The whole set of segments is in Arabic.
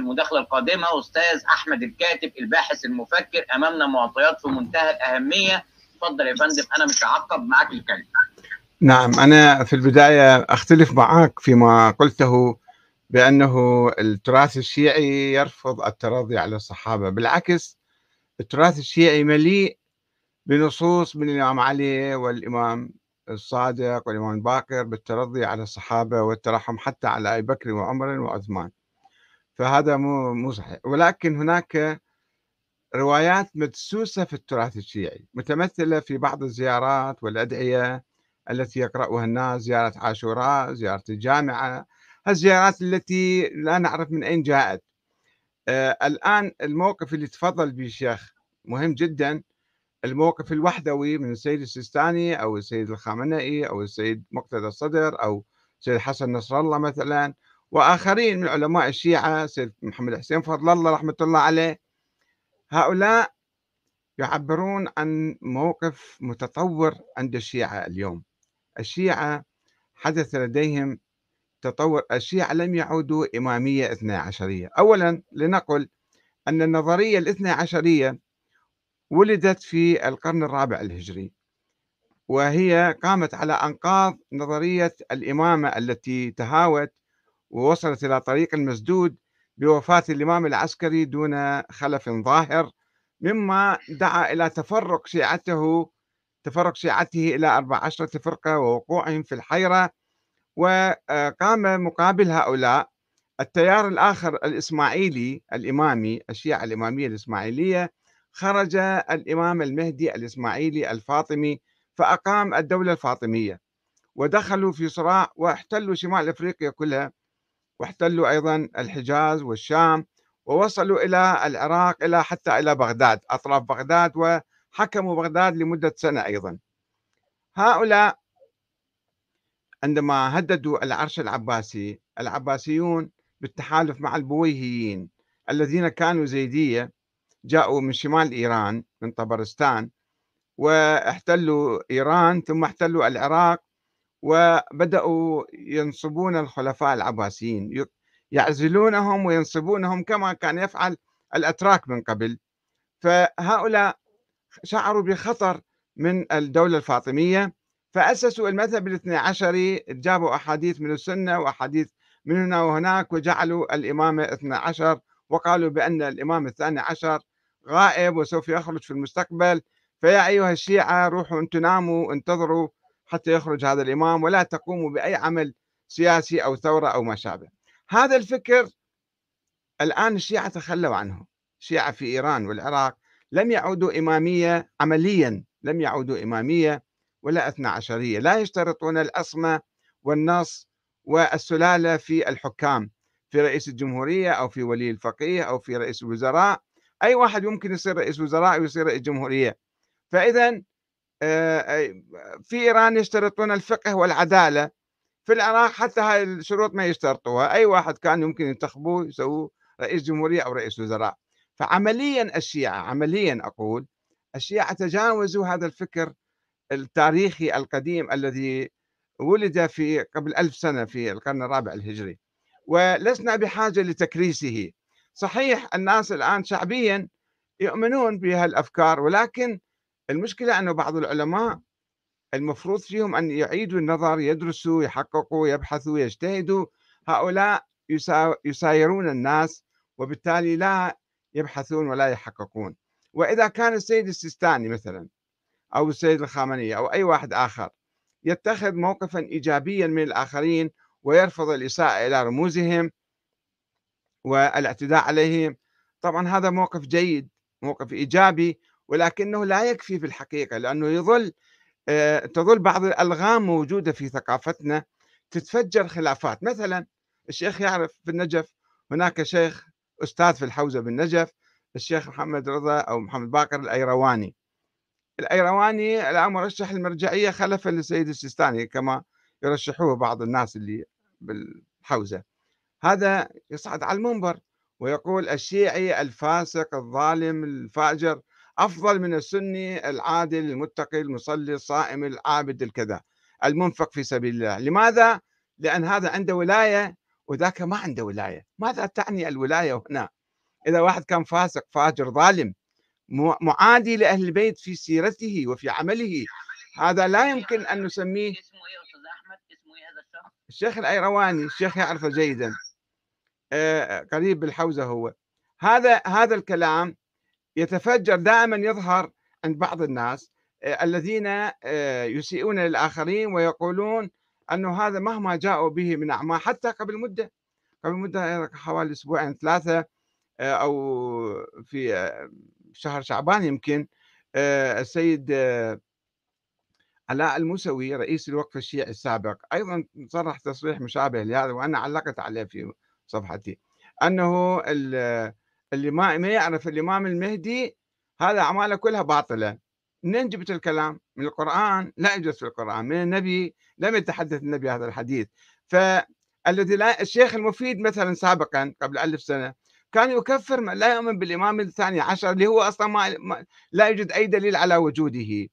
المداخلة القادمة أستاذ أحمد الكاتب الباحث المفكر أمامنا معطيات في منتهى الأهمية. اتفضل يا فندم أنا مش هعقب معاك الكلمة نعم أنا في البداية أختلف معك فيما قلته بأنه التراث الشيعي يرفض التراضي على الصحابة. بالعكس التراث الشيعي مليء بنصوص من الإمام علي والإمام الصادق والإمام الباقر بالترضي على الصحابة والترحم حتى على أبي بكر وعمر وعثمان. فهذا مو مو صحيح. ولكن هناك روايات مدسوسة في التراث الشيعي متمثلة في بعض الزيارات والأدعية التي يقرأها الناس زيارة عاشوراء زيارة الجامعة. الزيارات التي لا نعرف من أين جاءت. آه الآن الموقف اللي تفضل به الشيخ مهم جدا. الموقف الوحدوي من السيد السيستاني أو السيد الخامنئي أو السيد مقتدى الصدر أو السيد حسن نصر الله مثلا. وآخرين من علماء الشيعة سيد محمد حسين فضل الله رحمة الله عليه هؤلاء يعبرون عن موقف متطور عند الشيعة اليوم. الشيعة حدث لديهم تطور الشيعة لم يعودوا إمامية اثنى عشرية. أولا لنقل أن النظرية الاثنى عشرية ولدت في القرن الرابع الهجري وهي قامت على أنقاض نظرية الإمامة التي تهاوت ووصلت إلى طريق المسدود بوفاة الإمام العسكري دون خلف ظاهر مما دعا إلى تفرق شيعته تفرق شيعته إلى أربع عشرة فرقة ووقوعهم في الحيرة وقام مقابل هؤلاء التيار الآخر الإسماعيلي الإمامي الشيعة الإمامية الإسماعيلية خرج الإمام المهدي الإسماعيلي الفاطمي فأقام الدولة الفاطمية ودخلوا في صراع واحتلوا شمال أفريقيا كلها. واحتلوا أيضا الحجاز والشام ووصلوا إلى العراق إلى حتى إلى بغداد أطراف بغداد وحكموا بغداد لمدة سنة أيضا. هؤلاء عندما هددوا العرش العباسي العباسيون بالتحالف مع البويهيين الذين كانوا زيدية جاءوا من شمال إيران من طبرستان واحتلوا إيران ثم احتلوا العراق وبدأوا ينصبون الخلفاء العباسيين يعزلونهم وينصبونهم كما كان يفعل الأتراك من قبل. فهؤلاء شعروا بخطر من الدولة الفاطمية فأسسوا المذهب الاثني عشري جابوا أحاديث من السنة وأحاديث من هنا وهناك وجعلوا الإمامة اثنى عشر وقالوا بأن الإمام الثاني عشر غائب وسوف يخرج في المستقبل. فيا أيها الشيعة روحوا أنتم ناموا انتظروا حتى يخرج هذا الإمام ولا تقوموا بأي عمل سياسي أو ثورة أو ما شابه. هذا الفكر الآن الشيعة تخلوا عنه. الشيعة في إيران والعراق لم يعودوا إمامية عمليا لم يعودوا إمامية ولا اثنا عشرية لا يشترطون الأصمة والنص والسلالة في الحكام في رئيس الجمهورية أو في ولي الفقيه أو في رئيس الوزراء. أي واحد يمكن يصير رئيس وزراء ويصير رئيس جمهورية. فإذا في إيران يشترطون الفقه والعدالة. في العراق حتى هاي الشروط ما يشترطوها. أي واحد كان يمكن ينتخبوه يسووه رئيس جمهورية أو رئيس وزراء. فعمليا الشيعة عمليا أقول الشيعة تجاوزوا هذا الفكر التاريخي القديم الذي ولد في قبل ألف سنة في القرن الرابع الهجري. ولسنا بحاجة لتكريسه. صحيح الناس الآن شعبيا يؤمنون بهالأفكار ولكن المشكلة أنه بعض العلماء المفروض فيهم أن يعيدوا النظر يدرسوا يحققوا يبحثوا يجتهدوا. هؤلاء يسايرون الناس وبالتالي لا يبحثون ولا يحققون. وإذا كان السيد السيستاني مثلا أو السيد الخامنئي أو أي واحد آخر يتخذ موقفا إيجابيا من الآخرين ويرفض الإساءة إلى رموزهم والإعتداء عليهم طبعا هذا موقف جيد موقف إيجابي ولكنه لا يكفي في الحقيقة لأنه يظل آه، تظل بعض الألغام موجودة في ثقافتنا تتفجر خلافات. مثلا الشيخ يعرف في النجف هناك شيخ أستاذ في الحوزة بالنجف الشيخ محمد رضا أو محمد باقر الأيرواني. الأيرواني الآن مرشح المرجعية خلفا للسيد السيستاني كما يرشحوه بعض الناس اللي بالحوزة. هذا يصعد على المنبر ويقول الشيعي الفاسق الظالم الفاجر أفضل من السني العادل المتقي المصلي الصائم العابد الكذا المنفق في سبيل الله. لماذا؟ لأن هذا عنده ولاية وذاك ما عنده ولاية. ماذا تعني الولاية هنا؟ إذا واحد كان فاسق فاجر ظالم معادي لأهل البيت في سيرته وفي عمله. هذا لا يمكن أن نسميه الشيخ الأيرواني. الشيخ يعرفه جيدا. آه، قريب بالحوزة هو. هذا هذا الكلام يتفجر دائما يظهر عند بعض الناس آه، الذين آه، يسيئون للآخرين ويقولون أنه هذا مهما جاءوا به من أعمال حتى قبل مدة قبل مدة حوالي أسبوعين ثلاثة أو في شهر شعبان يمكن السيد علاء الموسوي رئيس الوقف الشيعي السابق أيضا صرح تصريح مشابه لهذا وأنا علقت عليه في صفحتي أنه اللي ما ما يعرف الإمام المهدي هذا أعماله كلها باطلة. منين جبت الكلام؟ من القرآن؟ لا يوجد في القرآن من النبي. لم يتحدث النبي هذا الحديث. فالذي لا الشيخ المفيد مثلا سابقا قبل ألف سنة كان يكفر من لا يؤمن بالإمام الثاني عشر اللي هو أصلا ما لا يوجد أي دليل على وجوده.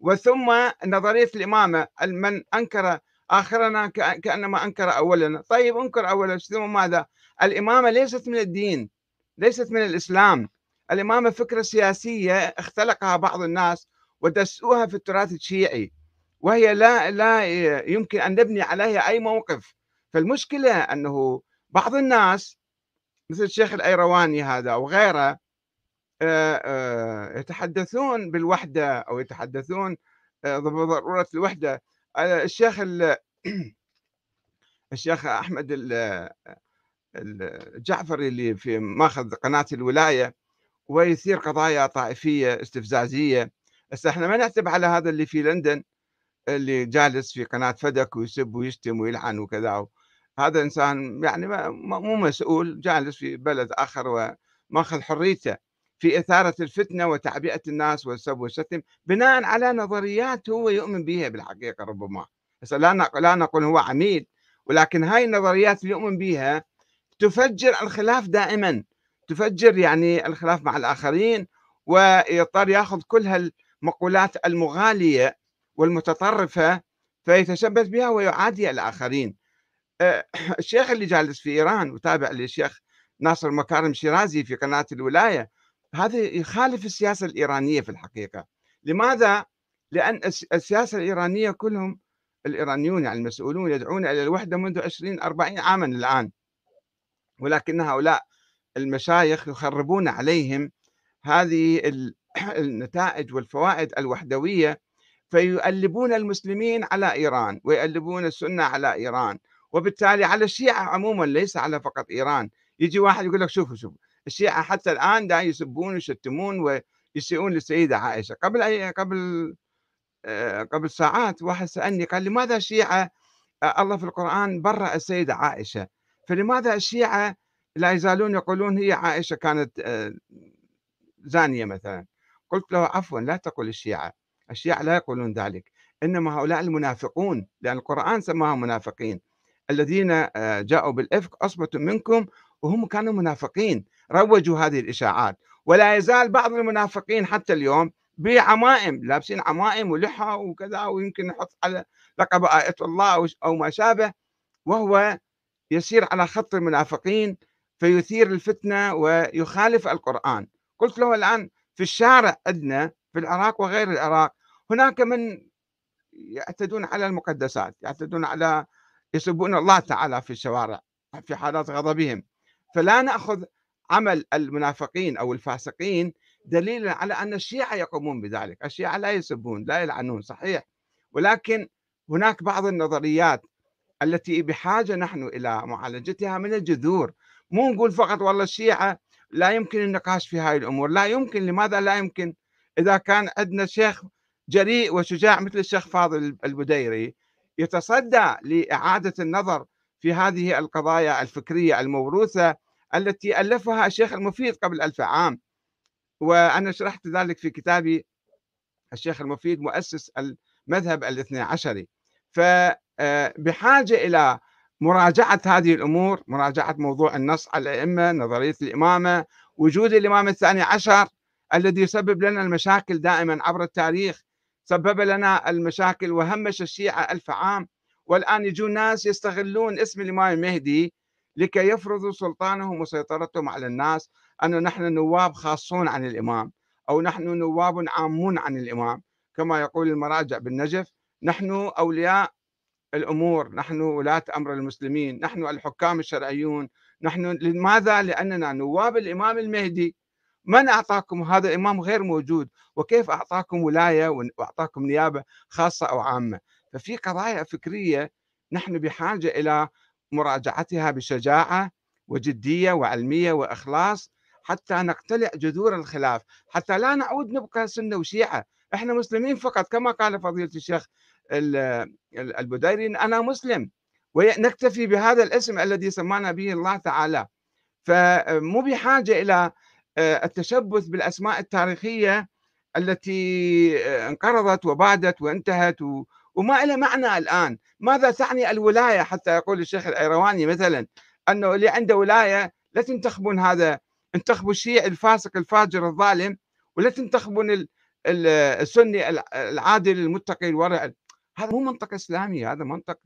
وثم نظرية الإمامة من أنكر آخرنا كأنما أنكر أولنا. طيب أنكر أولنا ثم ماذا؟ الإمامة ليست من الدين. ليست من الإسلام. الإمامة فكرة سياسية اختلقها بعض الناس ودسوها في التراث الشيعي وهي لا لا يمكن أن نبني عليها أي موقف. فالمشكلة أنه بعض الناس مثل الشيخ الأيرواني هذا وغيره يتحدثون بالوحدة أو يتحدثون بضرورة الوحدة. الشيخ الشيخ أحمد الجعفري اللي في ماخذ قناة الولاية ويثير قضايا طائفية استفزازية. بس إحنا ما نعتب على هذا اللي في لندن اللي جالس في قناة فدك ويسب ويشتم ويلعن وكذا هذا إنسان يعني مو مسؤول جالس في بلد آخر وماخذ حريته في إثارة الفتنة وتعبئة الناس والسب والشتم بناء على نظريات هو يؤمن بها بالحقيقة ربما. لا لا نقول هو عميل ولكن هاي النظريات اللي يؤمن بها تفجر الخلاف دائما تفجر يعني الخلاف مع الآخرين ويضطر يأخذ كل هالمقولات المغالية والمتطرفة فيتشبث بها ويعادي الآخرين. أه، الشيخ اللي جالس في إيران وتابع للشيخ ناصر مكارم شيرازي في قناة الولاية هذا يخالف السياسة الإيرانية في الحقيقة. لماذا؟ لأن السياسة الإيرانية كلهم الإيرانيون يعني المسؤولون يدعون إلى الوحدة منذ 20 40 عاما الآن. ولكن هؤلاء المشايخ يخربون عليهم هذه النتائج والفوائد الوحدوية فيؤلبون المسلمين على إيران ويؤلبون السنة على إيران وبالتالي على الشيعة عموما ليس على فقط إيران. يجي واحد يقول لك شوفوا شوفوا الشيعة حتى الآن دا يسبون ويشتمون ويسيئون للسيدة عائشة. قبل أي قبل آه، قبل ساعات واحد سألني قال لماذا الشيعة آه، الله في القرآن برأ السيدة عائشة؟ فلماذا الشيعة لا يزالون يقولون هي عائشة كانت آه، زانية مثلا؟ قلت له عفوا لا تقل الشيعة الشيعة لا يقولون ذلك إنما هؤلاء المنافقون لأن القرآن سماهم منافقين الذين جاءوا بالإفك عصبة منكم وهم كانوا منافقين روجوا هذه الإشاعات ولا يزال بعض المنافقين حتى اليوم بعمائم لابسين عمائم ولحى وكذا ويمكن نحط على لقب آية الله أو ما شابه وهو يسير على خط المنافقين فيثير الفتنة ويخالف القرآن. قلت له الآن في الشارع عندنا في العراق وغير العراق هناك من يعتدون على المقدسات يعتدون على يسبون الله تعالى في الشوارع في حالات غضبهم. فلا نأخذ عمل المنافقين أو الفاسقين دليلا على أن الشيعة يقومون بذلك، الشيعة لا يسبون لا يلعنون صحيح. ولكن هناك بعض النظريات التي بحاجة نحن إلى معالجتها من الجذور، مو نقول فقط والله الشيعة لا يمكن النقاش في هذه الأمور، لا يمكن لماذا لا يمكن؟ إذا كان عندنا شيخ جريء وشجاع مثل الشيخ فاضل البديري يتصدى لإعادة النظر في هذه القضايا الفكرية الموروثة التي ألفها الشيخ المفيد قبل ألف عام. وأنا شرحت ذلك في كتابي الشيخ المفيد مؤسس المذهب الاثني عشري. فبحاجه إلى مراجعة هذه الأمور مراجعة موضوع النص على الأئمة نظرية الإمامة وجود الإمام الثاني عشر الذي يسبب لنا المشاكل دائما عبر التاريخ سبب لنا المشاكل وهمش الشيعة ألف عام. والآن يجون ناس يستغلون اسم الإمام المهدي لكي يفرضوا سلطانهم وسيطرتهم على الناس أن نحن نواب خاصون عن الإمام أو نحن نواب عامون عن الإمام. كما يقول المراجع بالنجف نحن أولياء الأمور نحن ولاة أمر المسلمين نحن الحكام الشرعيون نحن لماذا؟ لأننا نواب الإمام المهدي. من أعطاكم هذا الإمام غير موجود؟ وكيف أعطاكم ولاية وأعطاكم نيابة خاصة أو عامة؟ ففي قضايا فكرية نحن بحاجة إلى مراجعتها بشجاعة وجدية وعلمية وإخلاص حتى نقتلع جذور الخلاف. حتى لا نعود نبقى سنة وشيعة. إحنا مسلمين فقط كما قال فضيلة الشيخ البديري أنا مسلم ونكتفي بهذا الاسم الذي سمانا به الله تعالى. فمو بحاجة إلى آه، التشبث بالأسماء التاريخية التي آه، انقرضت وبادت وانتهت وما لها معنى الآن. ماذا تعني الولاية؟ حتى يقول الشيخ الأيرواني مثلا أنه اللي عنده ولاية لا تنتخبون هذا انتخبوا الشيعي الفاسق الفاجر الظالم ولا تنتخبون السني العادل المتقي الورع. هذا مو منطق إسلامي هذا منطق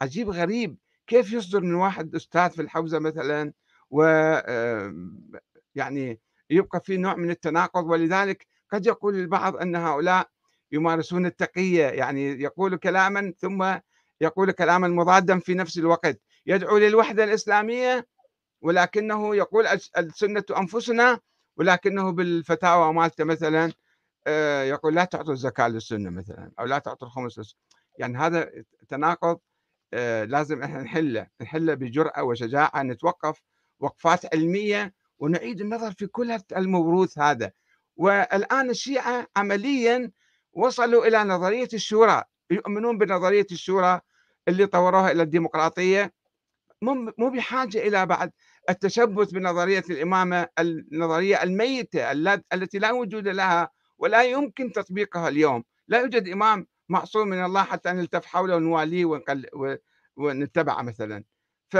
عجيب غريب. كيف يصدر من واحد أستاذ في الحوزة مثلا و يعني يبقى في نوع من التناقض؟ ولذلك قد يقول البعض أن هؤلاء يمارسون التقية يعني يقول كلاما ثم يقول كلاما مضادا في نفس الوقت. يدعو للوحدة الإسلامية ولكنه يقول السنة أنفسنا ولكنه بالفتاوى مالته مثلا. يقول لا تعطوا الزكاة للسنة مثلا أو لا تعطوا الخمس للسنة. يعني هذا تناقض آه، لازم إحنا نحله نحله بجرأة وشجاعة نتوقف وقفات علمية ونعيد النظر في كل الموروث هذا والآن الشيعة عمليا وصلوا إلى نظرية الشورى يؤمنون بنظرية الشورى اللي طوروها إلى الديمقراطية مو بحاجة إلى بعد التشبث بنظرية الإمامة النظرية الميتة التي لا وجود لها ولا يمكن تطبيقها اليوم. لا يوجد إمام معصوم من الله حتى نلتف حوله ونواليه ونتبعه مثلا. ف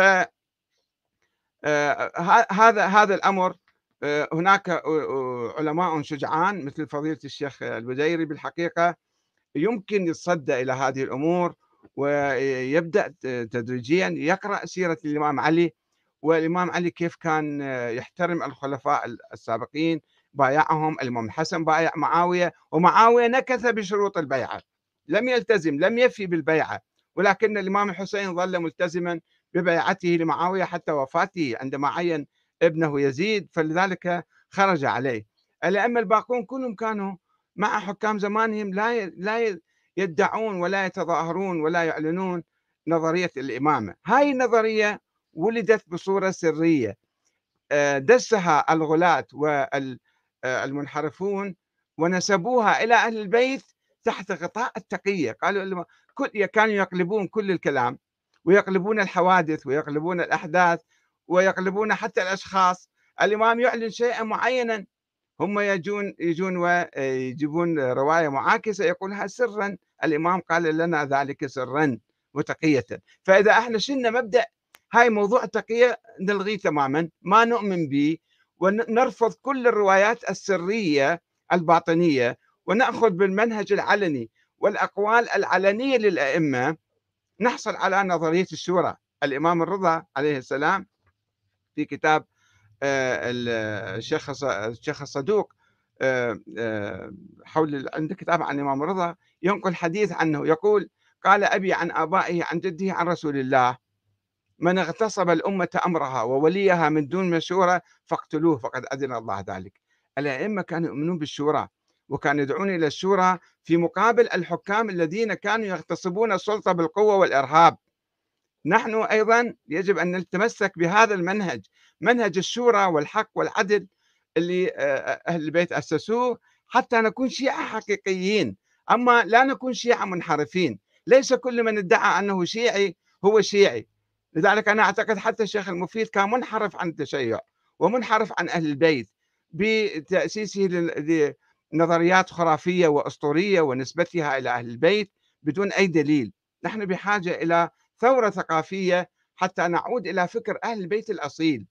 آه، هذا هذا الأمر آه، هناك آه، علماء شجعان مثل فضيلة الشيخ البديري بالحقيقة يمكن يتصدى إلى هذه الأمور ويبدأ تدريجيا يقرأ سيرة الإمام علي. والإمام علي كيف كان يحترم الخلفاء السابقين بايعهم الامام الحسن بايع معاوية ومعاوية نكث بشروط البيعة لم يلتزم لم يفي بالبيعة ولكن الإمام الحسين ظل ملتزما ببيعته لمعاوية حتى وفاته عندما عين ابنه يزيد فلذلك خرج عليه. الأئمة الباقون كلهم كانوا مع حكام زمانهم لا لا يدعون ولا يتظاهرون ولا يعلنون نظرية الإمامة. هاي النظرية ولدت بصورة سرية. آه، دسها الغلاة والمنحرفون ونسبوها إلى أهل البيت تحت غطاء التقية. قالوا كل كانوا يقلبون كل الكلام ويقلبون الحوادث ويقلبون الأحداث ويقلبون حتى الأشخاص. الإمام يعلن شيئا معينا هم يجون يجون ويجيبون رواية معاكسة يقولها سرا. الإمام قال لنا ذلك سرا وتقية فإذا إحنا شلنا مبدأ هاي موضوع التقية نلغيه تماما. ما نؤمن به ونرفض كل الروايات السرية الباطنية ونأخذ بالمنهج العلني والأقوال العلنية للأئمة. نحصل على نظرية الشورى. الإمام الرضا عليه السلام في كتاب آه، الشيخ الشيخ الصدوق آه، آه، حول عنده كتاب عن الإمام الرضا ينقل حديث عنه. يقول قال أبي عن آبائه عن جده عن رسول الله من اغتصب الأمة أمرها ووليها من دون مشوره فاقتلوه فقد أذن الله ذلك. الأئمة كانوا يؤمنون بالشورى وكان يدعون إلى الشورى في مقابل الحكام الذين كانوا يغتصبون السلطة بالقوة والإرهاب. نحن أيضا يجب أن نتمسك بهذا المنهج منهج الشورى والحق والعدل اللي آه، أهل البيت أسسوه حتى نكون شيعة حقيقيين. أما لا نكون شيعة منحرفين ليس كل من ادعى أنه شيعي هو شيعي. لذلك أنا أعتقد حتى الشيخ المفيد كان منحرف عن التشيع ومنحرف عن أهل البيت بتأسيسه نظريات خرافية وأسطورية ونسبتها إلى أهل البيت بدون أي دليل، نحن بحاجة إلى ثورة ثقافية حتى نعود إلى فكر أهل البيت الأصيل.